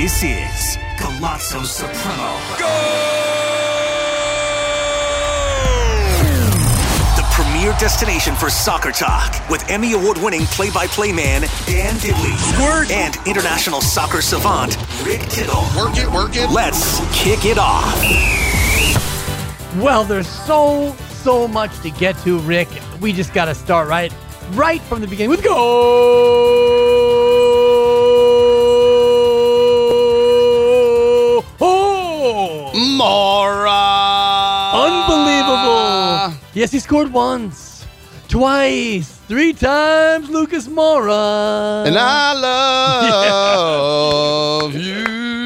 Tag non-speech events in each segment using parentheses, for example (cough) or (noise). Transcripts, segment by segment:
This is Golazo Supremo. Go! The premier destination for soccer talk with Emmy award winning play by play man Dan Dibley and international soccer savant Rick Tittle. Work it, work it. Let's kick it off. Well, there's so, so much to get to, Rick. We just got to start right, right from the beginning with go. Moura. unbelievable! Yes, he scored once, twice, three times. Lucas Moura. And I love you.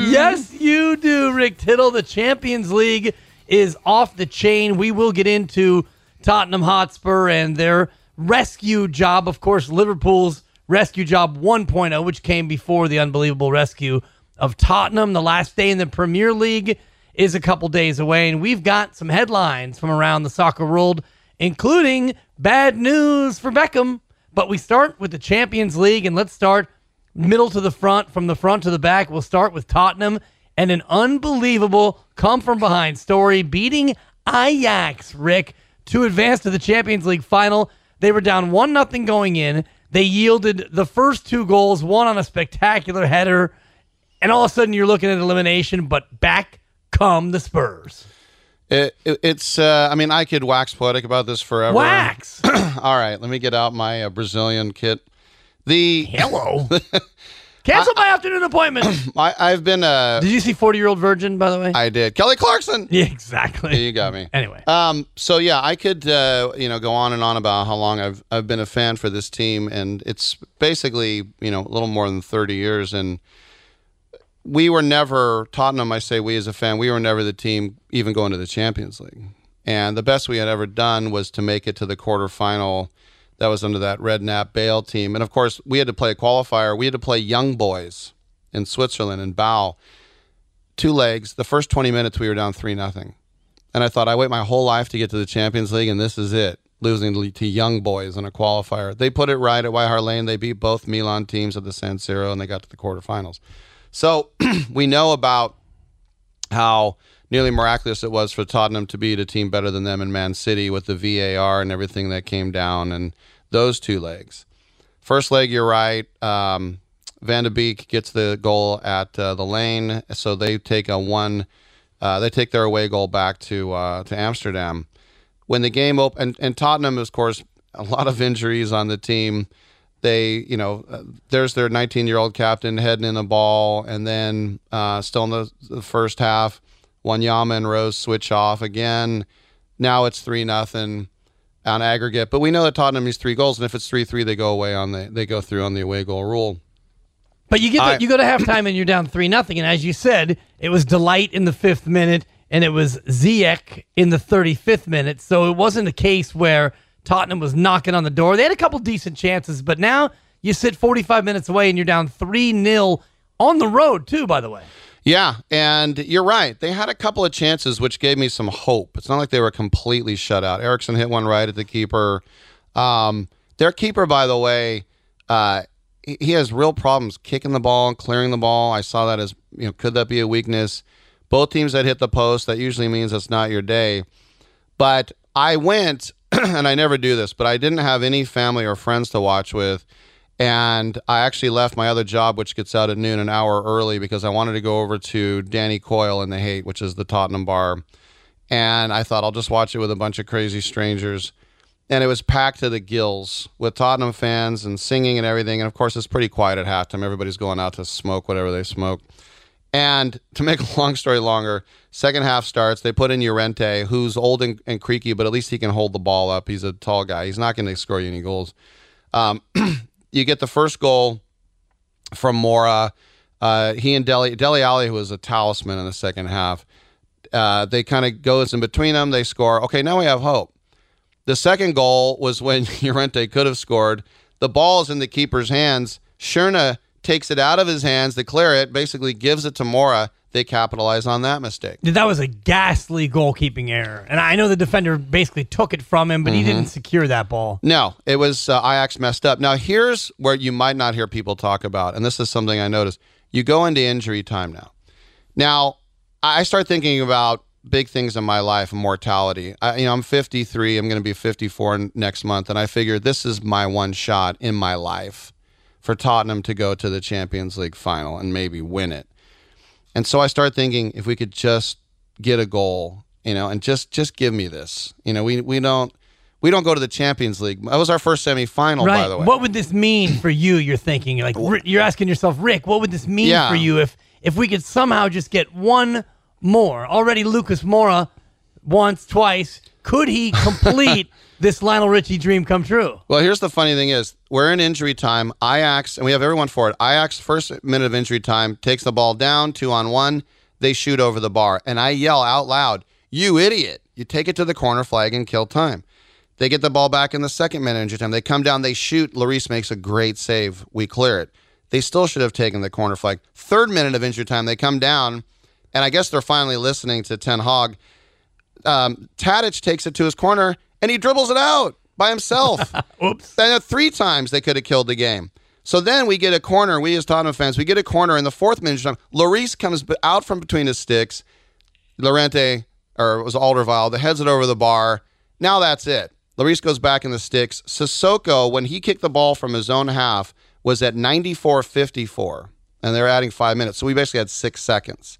Yes, you do, Rick Tittle. The Champions League is off the chain. We will get into Tottenham Hotspur and their rescue job. Of course, Liverpool's rescue job 1.0, which came before the unbelievable rescue of Tottenham. The last day in the Premier League is a couple days away, and we've got some headlines from around the soccer world, including bad news for Beckham. But we start with the Champions League, and let's start middle to the front, from the front to the back. We'll start with Tottenham and an unbelievable come from behind story beating Ajax, Rick, to advance to the Champions League final. They were down 1 nothing going in. They yielded the first two goals, one on a spectacular header, and all of a sudden you're looking at elimination, but back come the Spurs. It, it- it's. Uh, I mean, I could wax poetic about this forever. Wax. (clears throat) All right, let me get out my uh, Brazilian kit. The Hello. (laughs) Cancel my afternoon appointment. (clears throat) I, I've been. Uh, Did you see 40 year old virgin, by the way? I did. Kelly Clarkson. (laughs) yeah, exactly. You got me. Anyway. Um, so yeah, I could uh, you know go on and on about how long I've I've been a fan for this team, and it's basically you know a little more than thirty years, and we were never Tottenham. I say we as a fan, we were never the team even going to the Champions League, and the best we had ever done was to make it to the quarterfinal. That was under that Redknapp Bale team, and of course we had to play a qualifier. We had to play Young Boys in Switzerland in Bow. Two legs. The first twenty minutes we were down three nothing. And I thought, I wait my whole life to get to the Champions League, and this is it. Losing to- to young boys in a qualifier. They put it right at White Hart Lane. They beat both Milan teams at the San Siro, and they got to the quarterfinals. So (clears throat) we know about how nearly miraculous it was for Tottenham to beat a team better than them in Man City with the VAR and everything that came down, and those two legs. First leg, you're right. Um, Van de Beek gets the goal at uh, the lane, so they take a one. Uh, they take their away goal back to uh, to Amsterdam. When the game opened, and, and Tottenham, of course, a lot of injuries on the team. They, you know, uh, there's their 19 year old captain heading in the ball, and then uh, still in the, the first half, Wanyama and Rose switch off again. Now it's three nothing on aggregate, but we know that Tottenham needs three goals, and if it's three three, they go away on the they go through on the away goal rule. But you get I- you go to halftime and you're down three nothing, and as you said, it was de Ligt in the fifth minute, and it was Ziyech in the 35th minute. So it wasn't a case where Tottenham was knocking on the door. They had a couple decent chances, but now you sit 45 minutes away and you're down three 0 on the road too. By the way, Yeah, and you're right. They had a couple of chances, which gave me some hope. It's not like they were completely shut out. Eriksen hit one right at the keeper. Um, their keeper, by the way, uh, he he has real problems kicking the ball clearing the ball. I saw that as you know, could that be a weakness? Both teams that hit the post, that usually means it's not your day. But I went, (clears throat) and I never do this, but I didn't have any family or friends to watch with. And I actually left my other job, which gets out at noon, an hour early because I wanted to go over to Danny Coyle in the Haight, which is the Tottenham bar. And I thought I'll just watch it with a bunch of crazy strangers. And it was packed to the gills with Tottenham fans and singing and everything. And of course, it's pretty quiet at halftime. Everybody's going out to smoke whatever they smoke. And to make a long story longer, second half starts. They put in Llorente, who's old and, and creaky, but at least he can hold the ball up. He's a tall guy. He's not going to score you any goals. Um, (clears throat) you get the first goal from Moura. Uh, he and Dele Dele Alli, who was a talisman in the second half, uh, they kind of goes in between them. They score. Okay, now we have hope. The second goal was when (laughs) Llorente could have scored. The ball is in the keeper's hands. Sherna takes it out of his hands clear it, basically gives it to Moura. They capitalize on that mistake. That was a ghastly goalkeeping error. And I know the defender basically took it from him, but he didn't secure that ball. No, it was uh, Ajax messed up. Now, here's where you might not hear people talk about, and this is something I noticed. You go into injury time now. Now, I start thinking about big things in my life and mortality. I, you know, I'm 53. I'm going to be 54 next month, and I figure this is my one shot in my life for Tottenham to go to the Champions League final and maybe win it. And so I start thinking if we could just get a goal, you know, and just just give me this. You know, we we don't we don't go to the Champions League. That was our first semifinal, by the way. What would this mean for you? You're thinking like you're asking yourself, Rick, what would this mean Yeah. for you if if we could somehow just get one more? Already Lucas Moura once, twice. Could he (laughs) complete this Lionel Richie dream come true? Well, here's the funny thing is we're in injury time. Ajax, and we have everyone for it. Ajax, first minute of injury time, takes the ball down, two on one. They shoot over the bar. And I yell out loud, You idiot. You take it to the corner flag and kill time. They get the ball back in the second minute of injury time. They come down, they shoot. Lloris makes a great save. We clear it. They still should have taken the corner flag. Third minute of injury time, they come down, and I guess they're finally listening to Ten Hag. Um, Tadic takes it to his corner, and he dribbles it out by himself. (laughs) Oops. Then, three times they could have killed the game. So then we get a corner. We as Tottenham fans, we get a corner in the fourth minute. Time, Lloris comes out from between his sticks. Llorente or it was Alderweireld, that heads it over the bar. Now that's it. Lloris goes back in the sticks. Sissoko, when he kicked the ball from his own half, was at 94.54, and they're adding five minutes. So we basically had six seconds.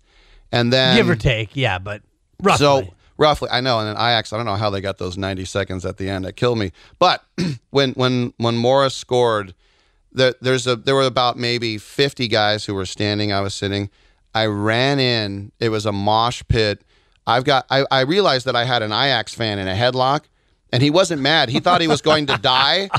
And then Give or take, yeah, but roughly. so roughly, I know. And then Ajax, I don't know how they got those 90 seconds at the end. That killed me. But (clears throat) when when when Morris scored, there, there's a there were about maybe 50 guys who were standing. I was sitting. I ran in. It was a mosh pit. I've got. I, I realized that I had an Ajax fan in a headlock, and he wasn't mad. He thought he was going to die. (laughs)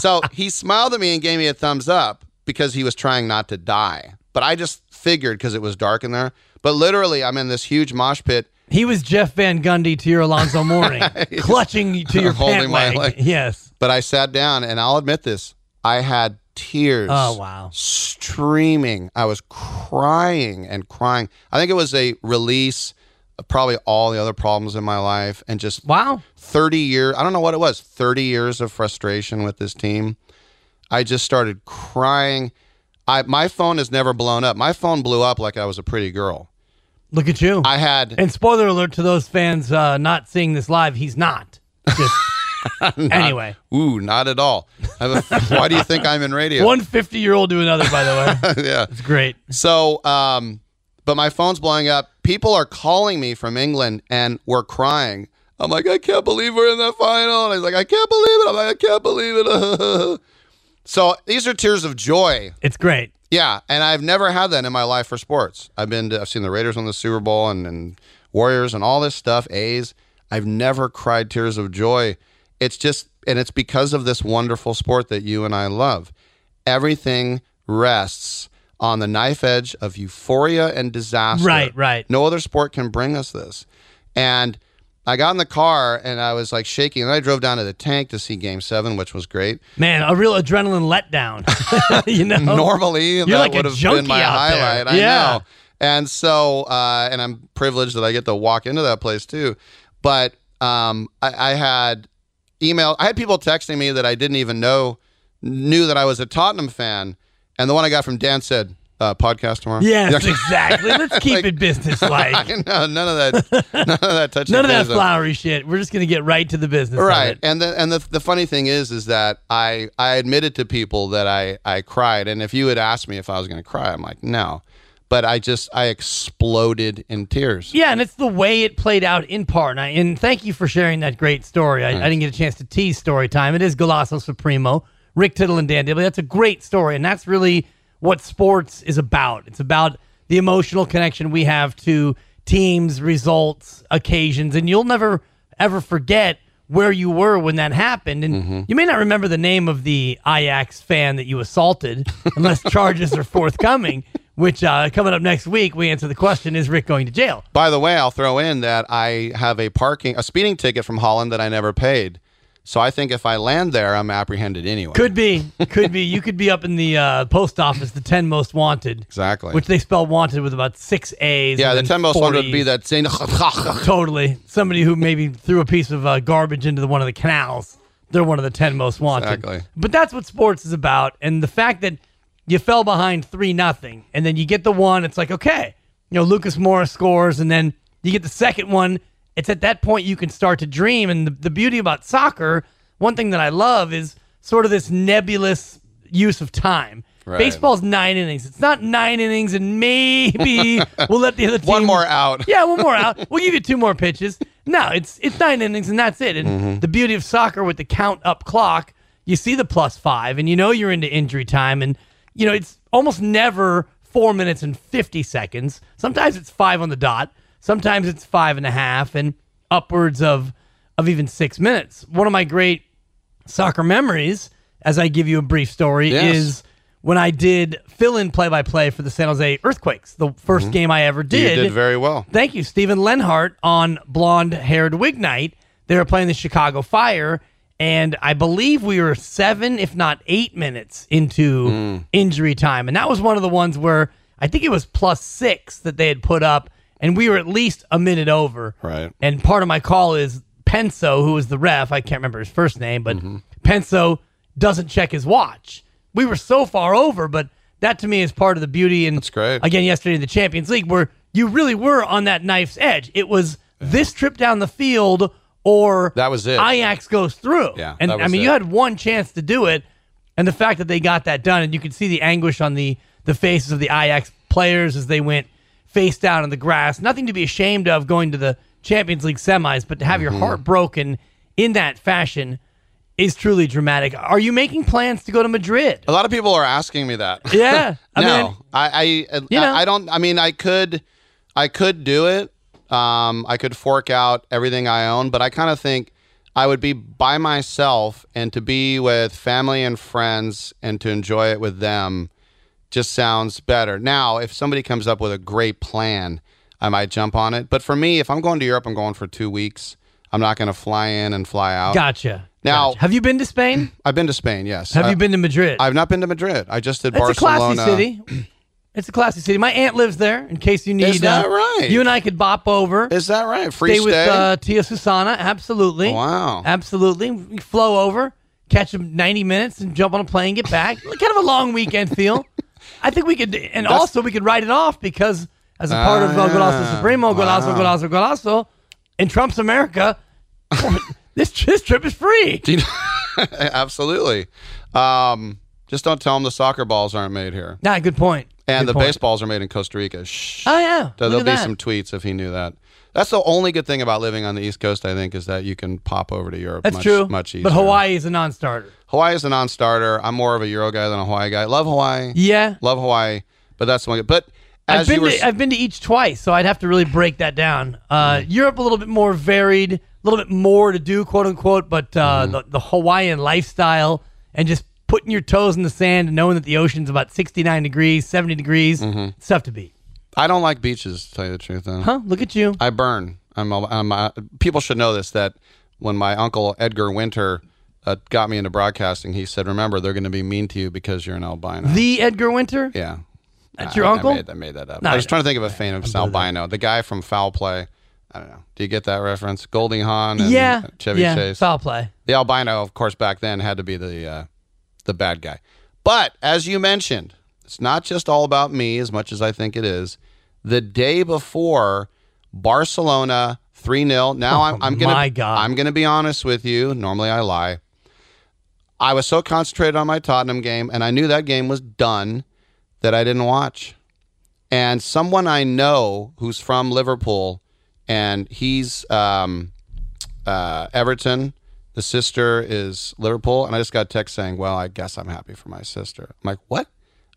So he smiled at me and gave me a thumbs up because he was trying not to die. But I just figured because it was dark in there. But literally, I'm in this huge mosh pit. He was Jeff Van Gundy to your Alonzo Mourning, (laughs) clutching to your Holding pant my leg. leg. Yes. But I sat down, and I'll admit this: I had tears. Oh, wow. Streaming. I was crying and crying. I think it was a release of probably all the other problems in my life, and just Wow. 30 years. I don't know what it was. 30 years of frustration with this team. I just started crying. I my phone has never blown up. My phone blew up like I was a pretty girl. Look at you. I had and spoiler alert to those fans uh, not seeing this live, he's not. Just, (laughs) anyway, ooh, not at all. I have a, why do you think I'm in radio? one 50 year old to another, by the way. (laughs) yeah. It's great. So, um, but my phone's blowing up. People are calling me from England and we're crying. I'm like, I can't believe we're in the final. And he's like, I can't believe it. I'm like, I can't believe it. (laughs) so these are tears of joy. It's great. Yeah, and I've never had that in my life for sports. I've been to, I've seen the Raiders win the Super Bowl and, and Warriors and all this stuff, A's. I've never cried tears of joy. It's just and it's because of this wonderful sport that you and I love. Everything rests on the knife edge of euphoria and disaster. Right, right. No other sport can bring us this. And I got in the car and I was like shaking. And I drove down to the tank to see game seven, which was great. Man, a real adrenaline letdown. (laughs) you know? Normally, that like would have been my there. highlight. I Yeah. know. And so, uh, and I'm privileged that I get to walk into that place too. But um, I, I had email. I had people texting me that I didn't even know knew that I was a Tottenham fan. And the one I got from Dan said, uh, "Podcast tomorrow." Yes, exactly. Let's (laughs) keep Like- it business-like. (laughs) I none of that. (laughs) None of that touchy. None of that flowery shit. We're just gonna get right to the business. right and the and the, the funny thing is is that i i admitted to people that i i cried and if you had asked me if i was going to cry i'm like no but i just i exploded in tears Yeah, and it's the way it played out in part. And, I, and thank you for sharing that great story. I, I didn't get a chance to tease story time. It is Golazo Supremo, Rick Tittle and Dan Dibley. That's a great story, and that's really what sports is about. It's about the emotional connection we have to teams, results, occasions, and you'll never ever forget where you were when that happened. And you may not remember the name of the Ajax fan that you assaulted, (laughs) unless charges are forthcoming. which uh, coming up next week, we answer the question Is Rick going to jail? By the way, I'll throw in that I have a parking, a speeding ticket from Holland that I never paid. So I think if I land there, I'm apprehended anyway. Could be. Could be. You could be up in the uh, post office, the 10 most wanted. Exactly. Which they spell wanted with about six A's. yeah, the 10 most wanted would be that saying. (laughs) Totally. Somebody who maybe threw a piece of uh, garbage into the, one of the canals. They're one of the 10 most wanted. Exactly. But that's what sports is about. And the fact that you fell behind 3 nothing, and then you get the one, it's like, okay. You know, Lucas Morris scores, and then you get the second one. It's at that point you can start to dream. And the, the beauty about soccer, one thing that I love is sort of this nebulous use of time. Right. Baseball's nine innings. It's not nine innings, and maybe (laughs) we'll let the other team One more out. yeah, one more out. We'll give you two more pitches. No, it's it's nine innings and that's it. And Mm-hmm. the beauty of soccer with the count up clock, you see the plus five, and you know you're into injury time, and you know it's almost never four minutes and fifty seconds. Sometimes it's five on the dot. Sometimes it's five and a half, and upwards of of even six minutes. One of my great soccer memories, as I give you a brief story, Yes. is when I did fill in play by play for the San Jose Earthquakes, the 1st game I ever Mm-hmm. You did. did very well. Thank you, Stephen Lenhart on Blonde Haired Wig Night. They were playing the Chicago Fire, and I believe we were seven, if not eight minutes into Mm. injury time. And that was one of the ones where I think it was plus six that they had put up, and we were at least a minute over. Right. And part of my call is Penso, who was the ref. I can't remember his first name, but Mm-hmm. Penso doesn't check his watch. We were so far over, but that to me is part of the beauty. And That's great. Again, yesterday in the Champions League, where you really were on that knife's edge. It was this trip down the field, or That was it. Ajax goes through. Yeah, and I mean, you had one chance to do it, and the fact that they got that done, and you could see the anguish on the the faces of the Ajax players as they went face down in the grass. Nothing to be ashamed of going to the Champions League semis, but to have Mm-hmm. your heart broken in that fashion is truly dramatic. Are you making plans to go to Madrid? A lot of people are asking me that. Yeah, I (laughs) no, mean, I, I, You know. I, I don't. I mean, I could, I could do it. Um, I could fork out everything I own, but I kind of think I would be by myself and to be with family and friends and to enjoy it with them just sounds better. Now, if somebody comes up with a great plan, I might jump on it. But for me, if I'm going to Europe, I'm going for two weeks. I'm not going to fly in and fly out. gotcha. Now- Gotcha. have you been to Spain? (clears throat) I've been to Spain, yes. Have I- you been to Madrid? I've not been to Madrid. I just did It's Barcelona. a classy city. (clears throat) It's a classy city. My aunt lives there. In case you need, is that uh, right? You and I could bop over. Is that right? Free stay stay. with uh, Tia Susana. Absolutely. Wow. Absolutely. We flow over, catch them 90 minutes, and jump on a plane, get back. kind of a long weekend feel. I think we could, and also we could write it off because as a part of uh, Golazo. Supremo, Golazo, Wow. Golazo, Golazo, in Trump's America, (laughs) this this trip is free. (laughs) Absolutely. Um, just don't tell them the soccer balls aren't made here, Nah, good point. and Good the point. baseballs are made in Costa Rica. Shh. Oh yeah, So there'll be that. some tweets if he knew that. That's the only good thing about living on the East Coast, I think, is that you can pop over to Europe. That's much, true. Much easier. But Hawaii is a non-starter. Hawaii is a non-starter. I'm more of a Euro guy than a Hawaii guy. Love Hawaii. Yeah. Love Hawaii, but that's one. But I've been you were, to, I've been to each twice, so I'd have to really break that down. Uh, Mm-hmm. Europe a little bit more varied, a little bit more to do, quote unquote. But uh, Mm-hmm. the, the Hawaiian lifestyle and just putting your toes in the sand and knowing that the ocean's about sixty nine degrees, seventy degrees, Mm-hmm. it's tough to beat. I don't like beaches, to tell you the truth. Though. Huh? Look at you. I burn. I'm, a, I'm a, people should know this that when my uncle Edgar Winter uh, got me into broadcasting, he said, "Remember, they're going to be mean to you because you're an albino." The Edgar Winter. yeah, That's I- your I uncle. made, I made that up. No, I was I- trying to think of a famous albino, the guy from Foul Play. I don't know. Do you get that reference? Goldie Hawn and yeah. Chevy yeah. Chase. Foul play. The albino, of course, back then had to be the uh, the bad guy. But as you mentioned, it's not just all about me as much as I think it is. The day before Barcelona three 0 Now I'm, I'm gonna Oh, my God. I'm gonna be honest with you. Normally I lie. I was so concentrated on my Tottenham game, and I knew that game was done that I didn't watch. And someone I know who's from Liverpool, and he's um, uh, Everton. The sister is Liverpool, and I just got a text saying, "Well, I guess I'm happy for my sister." I'm like, "What?"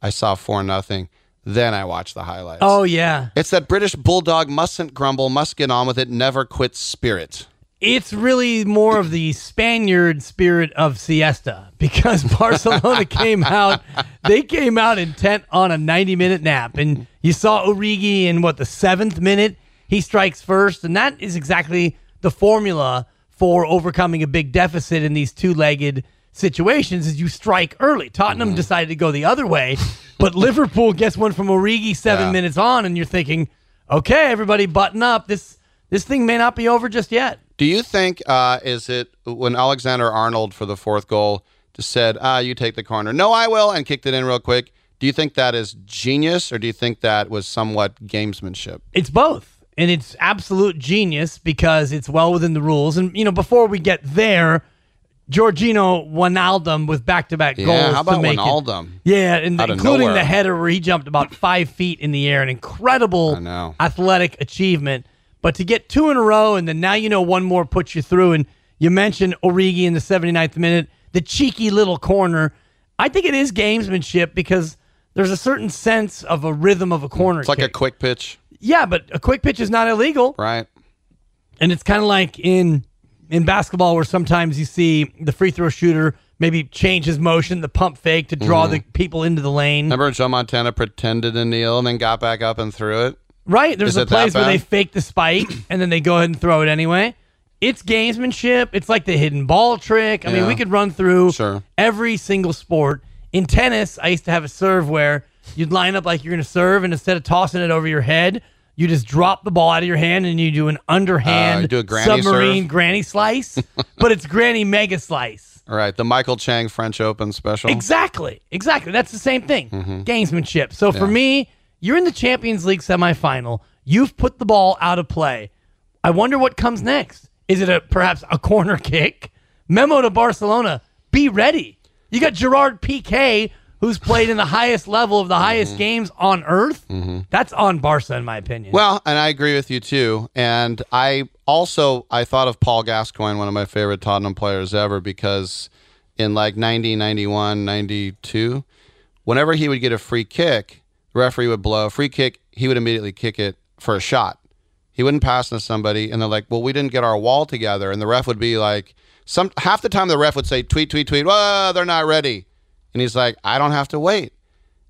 I saw four nothing. Then I watch the highlights. Oh yeah. it's that British bulldog mustn't grumble, must get on with it, never quit spirit. It's really more of the Spaniard spirit of siesta because (laughs) Barcelona (laughs) came out. They came out intent on a 90 minute nap. And you saw Origi in what, the seventh minute? He strikes first. And that is exactly the formula for overcoming a big deficit in these two legged situations is you strike early. Tottenham decided to go the other way, but Liverpool gets one from Origi seven Yeah. minutes on, and you're thinking, okay, everybody button up. This this thing may not be over just yet. Do you think uh, is it when Alexander Arnold for the fourth goal just said, "Ah, you take the corner"? No, I will, and kicked it in real quick. Do you think that is genius, or do you think that was somewhat gamesmanship? It's both. And it's absolute genius because it's well within the rules. And, you know, before we get there, Giorgino Wijnaldum with back to back Yeah, goals. how about to make it. Wijnaldum? Yeah, and Out including the header where he jumped about five feet in the air. An incredible athletic achievement. But to get two in a row and then now you know one more puts you through. And you mentioned Origi in the 79th minute, the cheeky little corner. I think it is gamesmanship because there's a certain sense of a rhythm of a corner. It's like a quick pitch, Yeah, but a quick pitch is not illegal, right? and it's kind of like in in basketball where sometimes you see the free throw shooter maybe change his motion, the pump fake to draw mm-hmm. the people into the lane. Remember when Joe Montana pretended to kneel and then got back up and threw it? Right? There's Is that plays where they fake the spike (clears throat) and then they go ahead and throw it anyway. It's gamesmanship. It's like the hidden ball trick. I mean, we could run through Sure. every single sport. In tennis, I used to have a serve where you'd line up like you're going to serve, and instead of tossing it over your head, you just drop the ball out of your hand and you do an underhand Uh, do a granny submarine serve? granny slice, (laughs) but it's granny mega slice. All right, the Michael Chang French Open special. Exactly. Exactly. That's the same thing. Mm-hmm. Gamesmanship. So for me, you're in the Champions League semifinal. You've put the ball out of play. I wonder what comes next. Is it a perhaps a corner kick? Memo to Barcelona. Be ready. You got Gerard Piqué, who's played in the highest level of the highest Mm-hmm. games on earth. That's on Barca, in my opinion. Well, and I agree with you too. And I also I thought of Paul Gascoigne, one of my favorite Tottenham players ever, because in like 90, 91, 92, whenever he would get a free kick, the referee would blow a free kick, he would immediately kick it for a shot. He wouldn't pass to somebody, and they're like, "Well, we didn't get our wall together," and the ref would be like, "Some half the time the ref would say, tweet, tweet, tweet, well, they're not ready," and he's like, "I don't have to wait."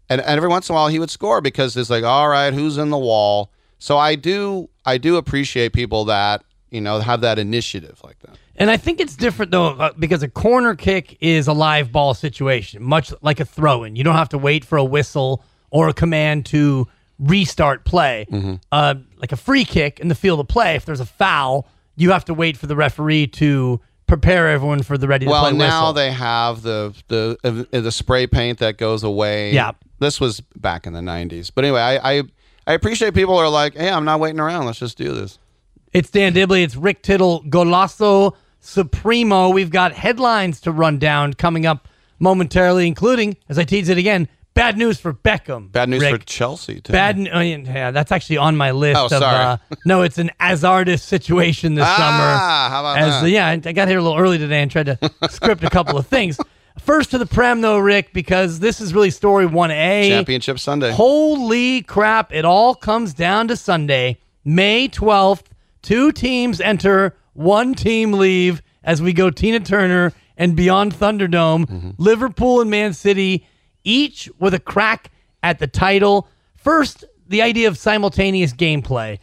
and, and every once in a while he would score because it's like all right who's in the wall so i do i do appreciate people that you know have that initiative like that And I think it's different though uh, because a corner kick is a live ball situation, much like a throw in. You don't have to wait for a whistle or a command to restart play. Mm-hmm. Uh, like a free kick in the field of play, if there's a foul, you have to wait for the referee to prepare everyone for the ready to well now whistle. they have the the uh, the spray paint that goes away Yeah. this was back in the 90s but anyway i i, I appreciate people are like hey i'm not waiting around let's just do this It's Dan Dibley. It's Rick Tittle, Golazo Supremo. We've got headlines to run down coming up momentarily, including, as I tease it again, bad news for Beckham. bad news for chelsea too Bad. n- Oh, yeah, that's actually on my list. Oh, of, sorry. Uh, no, it's an Azardis situation this Ah, summer. how about As that? yeah, I got here a little early today and tried to (laughs) script a couple of things. First to the prem though, Rick, because this is really story one A. championship sunday Holy crap! It all comes down to Sunday, May twelfth. Two teams enter, one team leave as we go Tina Turner and beyond Thunderdome. Mm-hmm. Liverpool and Man City, each with a crack at the title. First, the idea of simultaneous gameplay.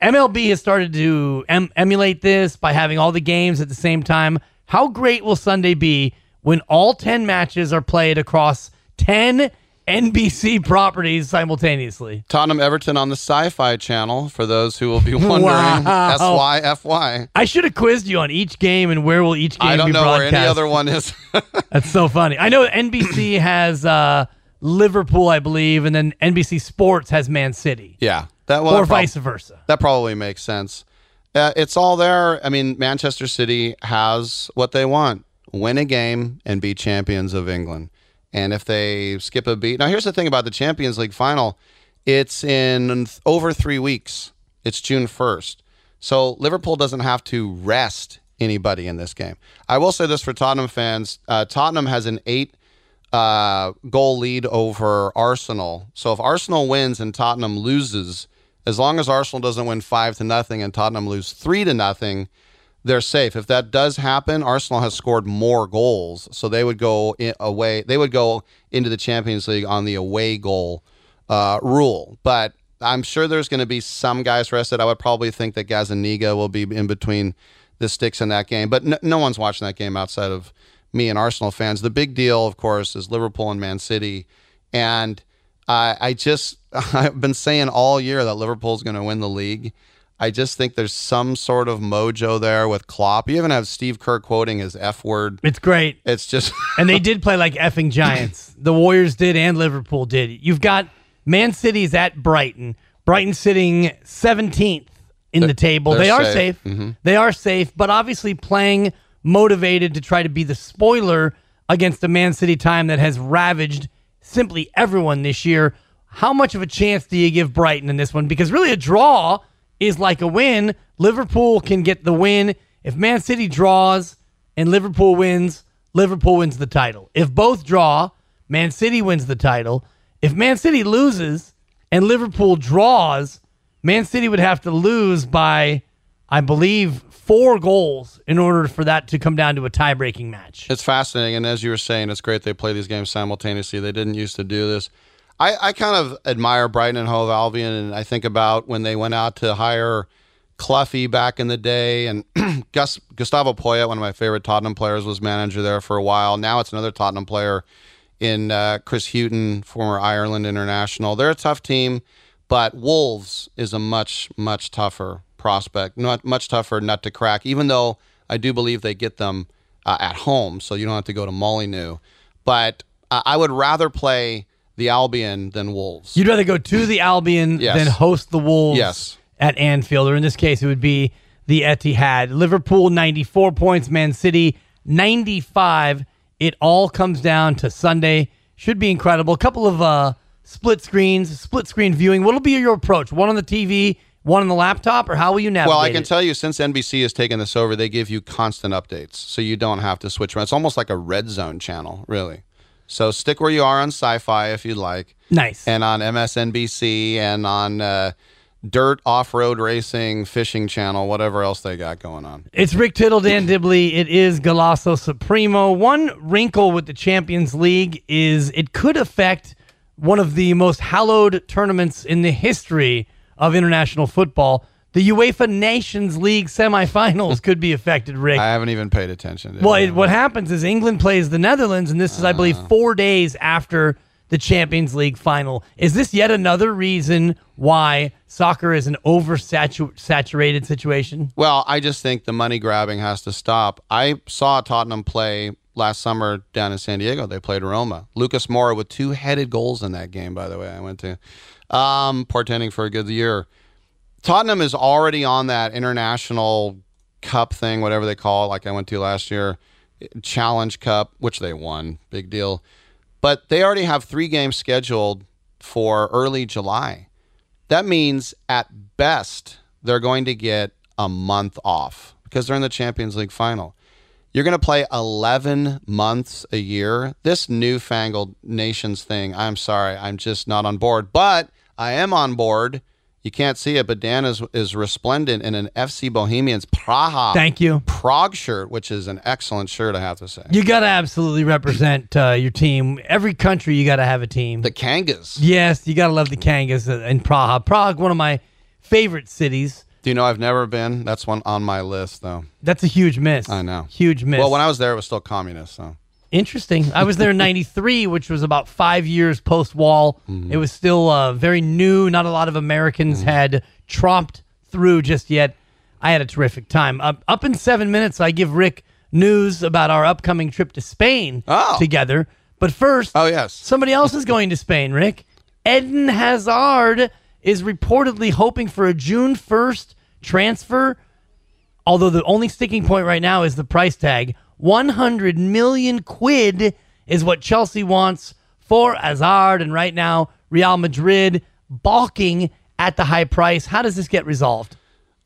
MLB has started to em- emulate this by having all the games at the same time. How great will Sunday be when all 10 matches are played across 10 NBC properties simultaneously? Tottenham Everton on the Sci-Fi Channel for those who will be (laughs) wondering. S Y F Y. I should have quizzed you on each game and where will each game I don't be know where any other one is. (laughs) That's so funny. I know NBC has uh, Liverpool, I believe, and then NBC Sports has Man City, yeah, that well, or that prob- vice versa. That probably makes sense. Uh, it's all there. I mean, Manchester City has what they want: win a game and be champions of England. And if they skip a beat, now here's the thing about the Champions League final: it's in over three weeks. It's June first, so Liverpool doesn't have to rest anybody in this game. I will say this for Tottenham fans: uh, Tottenham has an eight uh, goal lead over Arsenal. So if Arsenal wins and Tottenham loses, as long as Arsenal doesn't win five to nothing and Tottenham lose three to nothing, they're safe. If that does happen, Arsenal has scored more goals, so they would go away. They would go into the Champions League on the away goal uh, rule. But I'm sure there's going to be some guys rested. I would probably think that Gazaniga will be in between the sticks in that game. But no, no one's watching that game outside of me and Arsenal fans. The big deal, of course, is Liverpool and Man City, and I just (laughs) I've been saying all year that Liverpool's going to win the league. I just think there's some sort of mojo there with Klopp. You even have Steve Kerr quoting his F word. It's great. It's just (laughs) and they did play like effing giants. The Warriors did and Liverpool did. You've got Man City's at Brighton. Brighton sitting 17th in the table. they're They are safe. safe. Mm-hmm. They are safe, but obviously playing motivated to try to be the spoiler against a Man City time that has ravaged simply everyone this year. How much of a chance do you give Brighton in this one? Because really, a draw is like a win. Liverpool can get the win. If Man City draws and Liverpool wins, Liverpool wins the title. If both draw, Man City wins the title. If Man City loses and Liverpool draws, Man City would have to lose by, I believe, four goals in order for that to come down to a tie breaking match. It's fascinating, and as you were saying, it's great they play these games simultaneously. They didn't used to do this. I, I kind of admire Brighton and Hove Albion, and I think about when they went out to hire Cloughie back in the day, and (clears throat) Gus, Gustavo Poyet, one of my favorite Tottenham players, was manager there for a while. Now it's another Tottenham player in uh, Chris Hughton, former Ireland international. They're a tough team, but Wolves is a much much tougher prospect, not much tougher nut to crack. Even though I do believe they get them uh, at home, so you don't have to go to Molineux. But uh, I would rather play the Albion than Wolves. You'd rather go to the Albion Yes. than host the Wolves Yes. at Anfield, or in this case, it would be the Etihad. Liverpool, 94 points. Man City, 95. It all comes down to Sunday. Should be incredible. A couple of uh, split screens, split screen viewing. What'll be your approach? One on the TV, one on the laptop, or how will you navigate Well, I can it? tell you, since NBC has taken this over, they give you constant updates, so you don't have to switch around. It's almost like a red zone channel, really. So stick where you are on Sci-Fi if you'd like, Nice. and on MSNBC and on uh, Dirt Off-Road Racing Fishing Channel, whatever else they got going on. It's Rick Tittle, Dan Dibley. It is Golazo Supremo. One wrinkle with the Champions League is it could affect one of the most hallowed tournaments in the history of international football. The UEFA Nations League semifinals could be affected, Rick. I haven't even paid attention. Well, it, what happens is England plays the Netherlands, and this is, I believe, four days after the Champions League final. Is this yet another reason why soccer is an oversaturated situation? Well, I just think the money grabbing has to stop. I saw Tottenham play last summer down in San Diego. They played Roma. Lucas Moura with two headed goals in that game, by the way. I went to, um, portending for a good year. Tottenham is already on that international cup thing, whatever they call it, like I went to last year, Challenge Cup, which they won, big deal. But they already have three games scheduled for early July. That means at best they're going to get a month off because they're in the Champions League final. You're going to play 11 months a year. This newfangled nations thing, I'm sorry, I'm just not on board. But I am on board. You can't see it, but Dan is, is resplendent in an FC Bohemians Praha Thank you. Prague shirt, which is an excellent shirt, I have to say. You got to absolutely represent uh, your team. Every country, you got to have a team. The Kangas. yes, you got to love the Kangas in Prague. Prague, one of my favorite cities. Do you know I've never been? That's one on my list, though. That's a huge miss. I know. Huge miss. Well, when I was there, it was still communist, so. Interesting. I was there in 93, which was about five years post wall. Mm-hmm. It was still uh, very new. Not a lot of Americans had tromped through just yet. I had a terrific time. Uh, up in seven minutes, I give Rick news about our upcoming trip to Spain Oh. together. But first, Oh, yes. somebody else is going to Spain, Rick. Eden Hazard is reportedly hoping for a June 1st transfer although the only sticking point right now is the price tag 100 million quid is what Chelsea wants for Hazard and right now Real Madrid balking at the high price how does this get resolved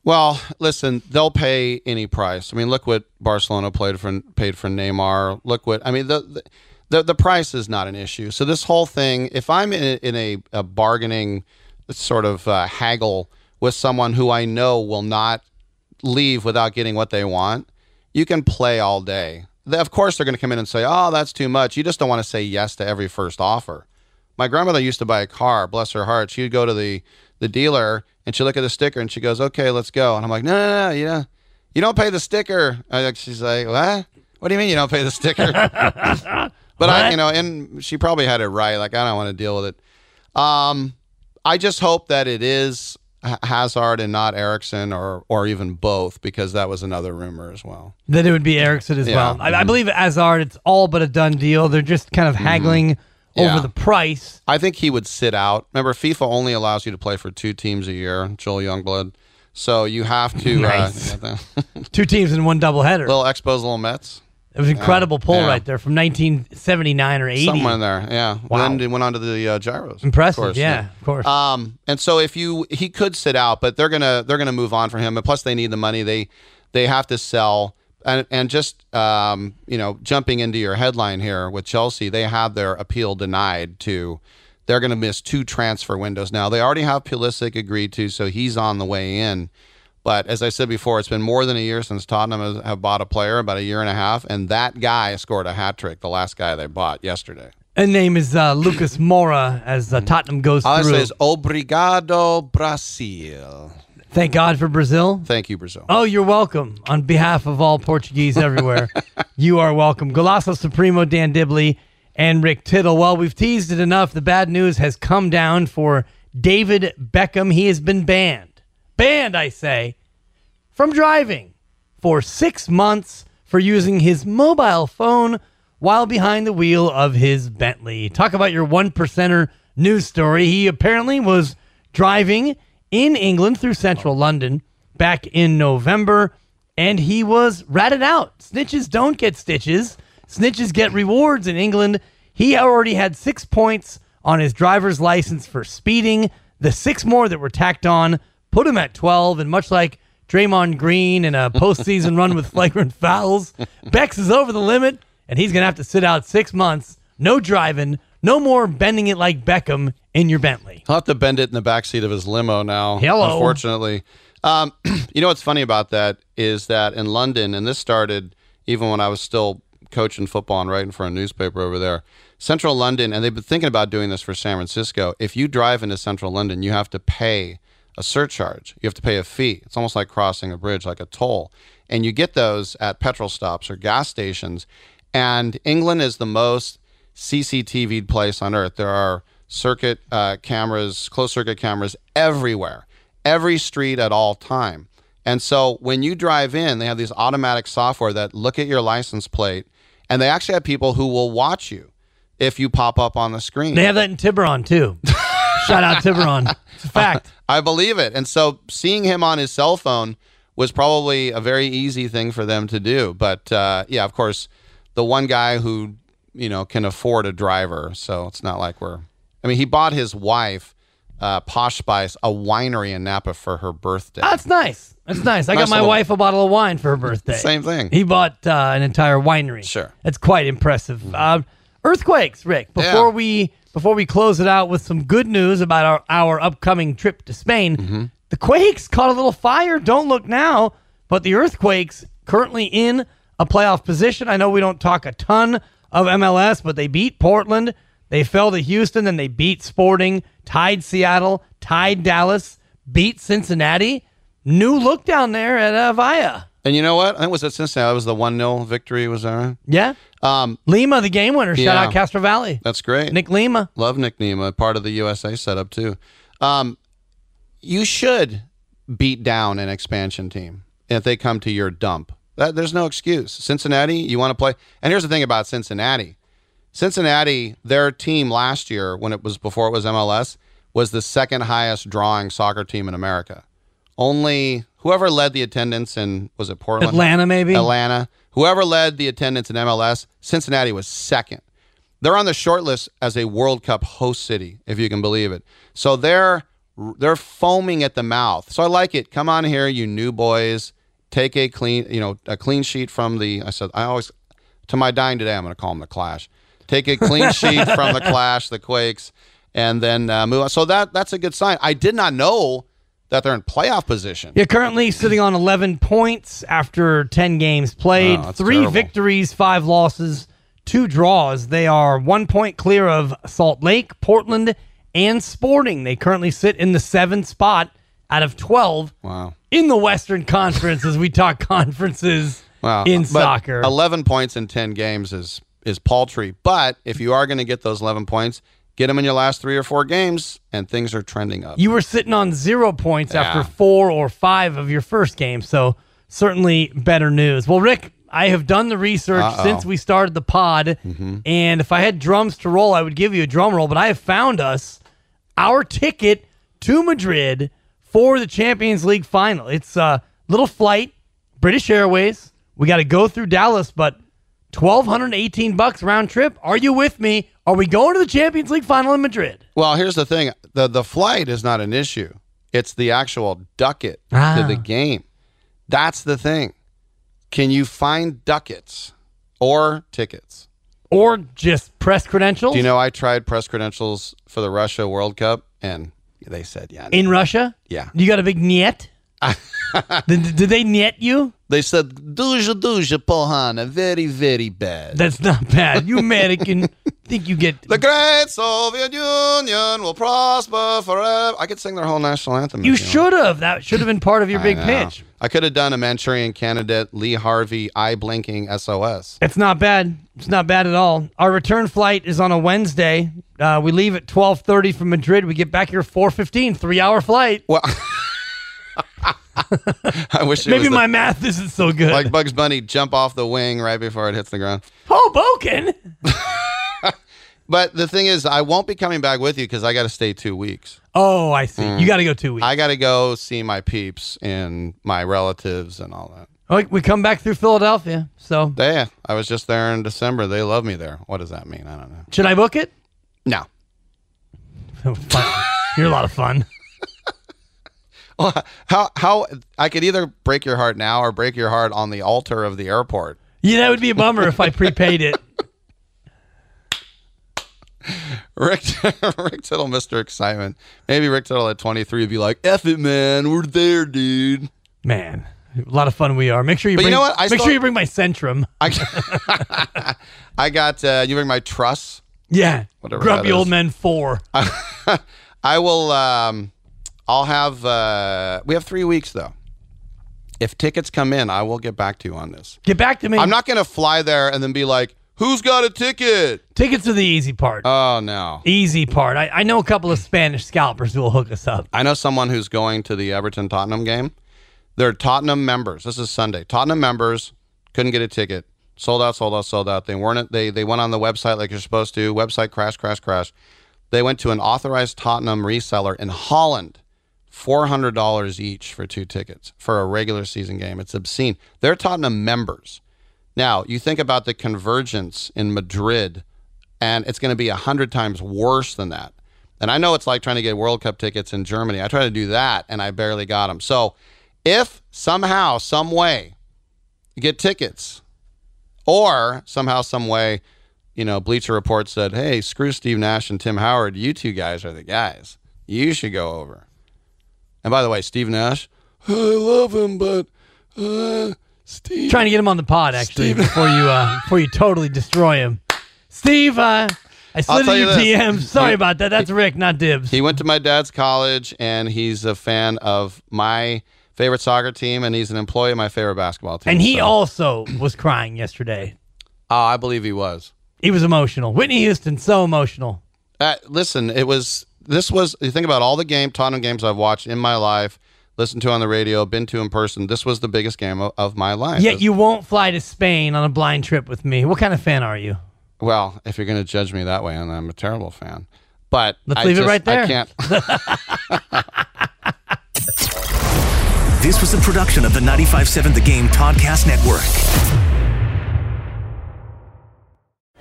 Well, listen, they'll pay any price. I mean, look what Barcelona played for paid for Neymar. Look what I mean. The the, the, price is not an issue. So this whole thing, if I'm in a, in a, a bargaining sort of uh, haggle with someone who I know will not leave without getting what they want, you can play all day. Of course, they're going to come in and say, "Oh, that's too much." You just don't want to say yes to every first offer. My grandmother used to buy a car. Bless her heart. She'd go to the the dealer and she'd look at the sticker and she goes, "Okay, let's go." And I'm like, "No, no, no, you know, you don't pay the sticker." She's like, "What? What do you mean you don't pay the sticker?" (laughs) but I, you know, and she probably had it right. Like, I don't want to deal with it. Um, I just hope that it is Hazard and not Eriksen, or or even both, because that was another rumor as well. That it would be Eriksen as Yeah. well. I, I believe Hazard it's all but a done deal. They're just kind of haggling Mm-hmm. Yeah. over the price. I think he would sit out. Remember, FIFA only allows you to play for two teams a year. Joel Youngblood, so you have to. Nice. Uh, (laughs) Two teams in one doubleheader. little Expos, little Mets, it was an incredible pull yeah. right there from 1979 or 80. somewhere in there. Yeah. Wow. Then he went on to the uh, gyros. Impressive, course, yeah, of course. Um, and so if you he could sit out, but they're gonna they're gonna move on for him. And plus, they need the money. They they have to sell. And and just um, you know, jumping into your headline here with Chelsea, they have their appeal denied to. They're going to miss two transfer windows now. They already have Pulisic agreed to, so he's on the way in. But as I said before, it's been more than a year since Tottenham has, have bought a player, about a year and a half, and that guy scored a hat trick. The last guy they bought yesterday. and name is uh, Lucas Moura as uh, Tottenham goes All I through. say is Obrigado Brasil. Thank God for Brazil. Thank you, Brazil. Oh, you're welcome. On behalf of all Portuguese everywhere, (laughs) you are welcome. Golazo Supremo, Dan Dibley, and Rick Tittle. Well, we've teased it enough. The bad news has come down for David Beckham. He has been banned. Banned, I say, from driving for six months for using his mobile phone while behind the wheel of his Bentley. Talk about your one percenter news story. He apparently was driving in England through central London back in November, and he was ratted out. Snitches don't get stitches, snitches get rewards in England. He already had six points on his driver's license for speeding. The six more that were tacked on put him at 12, and much like Draymond Green in a (laughs) postseason run with flagrant fouls, Bex is over the limit, and he's going to have to sit out six months. No driving, no more bending it like Beckham in your Bentley. He'll have to bend it in the backseat of his limo now. Hello. Unfortunately. Um, (clears throat) you know what's funny about that is that in London, and this started even when I was still coaching football and writing for a newspaper over there, central London, and they've been thinking about doing this for San Francisco. If you drive into central London, you have to pay a surcharge. You have to pay a fee. It's almost like crossing a bridge, like a toll. And you get those at petrol stops or gas stations. And England is the most CCTV'd place on earth. There are circuit uh, cameras, closed circuit cameras everywhere, every street at all time. And so when you drive in, they have these automatic software that look at your license plate, and they actually have people who will watch you if you pop up on the screen. They have that in Tiburon, too. (laughs) Shout out Tiburon. It's a fact. (laughs) I believe it. And so seeing him on his cell phone was probably a very easy thing for them to do. But uh, yeah, of course, the one guy who you know can afford a driver, so it's not like we're. I mean, he bought his wife, uh, Posh Spice, a winery in Napa for her birthday. That's nice. That's nice. I Nice got my little- wife a bottle of wine for her birthday. Same thing. He bought uh, an entire winery. Sure. That's quite impressive. Uh, earthquakes, Rick. Before Yeah. we before we close it out with some good news about our, our upcoming trip to Spain, Mm-hmm. the quakes caught a little fire. Don't look now, but the earthquakes currently in a playoff position. I know we don't talk a ton of MLS, but they beat Portland. They fell to Houston, then they beat Sporting, tied Seattle, tied Dallas, beat Cincinnati. New look down there at uh, Via. And you know what? I think it was at Cincinnati. That was the one 0 victory. Was there? Yeah. Um, Lima, the game winner. Shout Yeah. out Castro Valley. that's great. Nick Lima. Love Nick Lima. part of the USA setup too. Um, you should beat down an expansion team if they come to your dump. That, there's no excuse. Cincinnati, you want to play. And here's the thing about Cincinnati. Cincinnati, their team last year, when it was before it was MLS, was the second highest drawing soccer team in America. Only whoever led the attendance in was it Portland, Atlanta, maybe? Atlanta. Whoever led the attendance in MLS, Cincinnati was second. They're on the short list as a World Cup host city, if you can believe it. So they're they're foaming at the mouth. So I like it. Come on here, you new boys. Take a clean, you know, a clean sheet from the. I said I always to my dying today. I'm going to call them the Clash. Take a clean (laughs) sheet from the Clash, the Quakes, and then uh, move on. So that that's a good sign. I did not know that they're in playoff position. Yeah, currently sitting on 11 points after 10 games played. Oh, Three terrible. victories, five losses, two draws. They are one point clear of Salt Lake, Portland, and Sporting. They currently sit in the seventh spot out of 12 Wow. in the Western Conference as we talk (laughs) conferences Wow. in But soccer. 11 points in 10 games is is paltry. But if you are going to get those 11 points, get them in your last three or four games, and things are trending up. You were sitting on zero points after four or five of your first game, so certainly better news. Well, Rick, I have done the research Uh-oh. since we started the pod, mm-hmm. and if I had drums to roll, I would give you a drum roll. But I have found us our ticket to Madrid for the Champions League final. It's a little flight, British Airways. We got to go through Dallas, but twelve hundred eighteen bucks round trip. Are you with me? Are we going to the Champions League final in Madrid? Well, here's the thing: the the flight is not an issue. It's the actual ducat Ah. to the game. That's the thing. Can you find ducats or tickets? Or just press credentials? Do you know I tried press credentials for the Russia World Cup, and they said, yeah, in Russia? yeah. You got a big niet? (laughs) did, did they niet you? They said, "Duja duja pohana, very very bad." That's not bad. You American (laughs) think you get the great Soviet Union will prosper forever. I could sing their whole national anthem. You should have. That should have been part of your I big know. pitch. I could have done a Manchurian candidate, Lee Harvey, eye blinking SOS. It's not bad. It's not bad at all. Our return flight is on a Wednesday. Uh, we leave at twelve thirty from Madrid. We get back here four fifteen. Three hour flight. Well, (laughs) (laughs) I wish it Maybe was the- my math isn't so good. like Bugs Bunny jump off the wing right before it hits the ground. Hoboken. (laughs) But the thing is, I won't be coming back with you because I got to stay two weeks. Oh, I see. Mm. You got to go two weeks. I got to go see my peeps and my relatives and all that. Oh, we come back through Philadelphia. So yeah. I was just there in December. They love me there. What does that mean? I don't know. should I book it? No. (laughs) You're a lot of fun. How how I could either break your heart now or break your heart on the altar of the airport. Yeah, that would be a bummer if I prepaid it. (laughs) Rick (laughs) Rick Tittle, Mr. Excitement. Maybe Rick Tittle at 23 would be like, F it, man. We're there, dude. Man, a lot of fun we are. Make sure you But you bring, know what? I make sure you bring my Centrum. (laughs) I, I got, uh, you bring my truss. Yeah, Whatever Grumpy Old. Men Four. I will, um, I'll have, uh, we have three weeks though. If tickets come in, I will get back to you on this. Get back to me. I'm not going to fly there and then be like, who's got a ticket? Tickets are the easy part. Oh, no. easy part. I, I know a couple of Spanish scalpers who will hook us up. I know someone who's going to the Everton Tottenham game. They're Tottenham members. This is Sunday. Tottenham members couldn't get a ticket. Sold out, sold out, sold out. They weren't they they went on the website like you're supposed to. Website crash, crash, crash. They went to an authorized Tottenham reseller in Holland. $400 each for two tickets for a regular season game. It's obscene. They're Tottenham members. Now, you think about the convergence in Madrid, and it's going to be a hundred times worse than that. And I know it's like trying to get World Cup tickets in Germany. I tried to do that, and I barely got them. So, if somehow, some way, you get tickets, or somehow, some way, you know, Bleacher Report said, "Hey, screw Steve Nash and Tim Howard. You two guys are the guys. You should go over." And by the way, Steve Nash, I love him, but uh, Steve. Trying to get him on the pod actually before you uh, before you totally destroy him. Steve, uh, I slid in you your. DM. Sorry He- about that. That's Rick, not Dibs. He went to my dad's college, and he's a fan of my favorite soccer team, and he's an employee of my favorite basketball team. and he so- also was crying yesterday. Oh, I believe he was. He was emotional. Whitney Houston, so emotional. Uh, listen, it was. This was. You think about all the game Tottenham games I've watched in my life, listened to on the radio, been to in person. This was the biggest game of, of my life. Yet you won't fly to Spain on a blind trip with me. What kind of fan are you? Well, if you're going to judge me that way, and I'm a terrible fan. But Let's I leave it right there. I can't. (laughs) This was a production of the 95.7 The Game Podcast Network.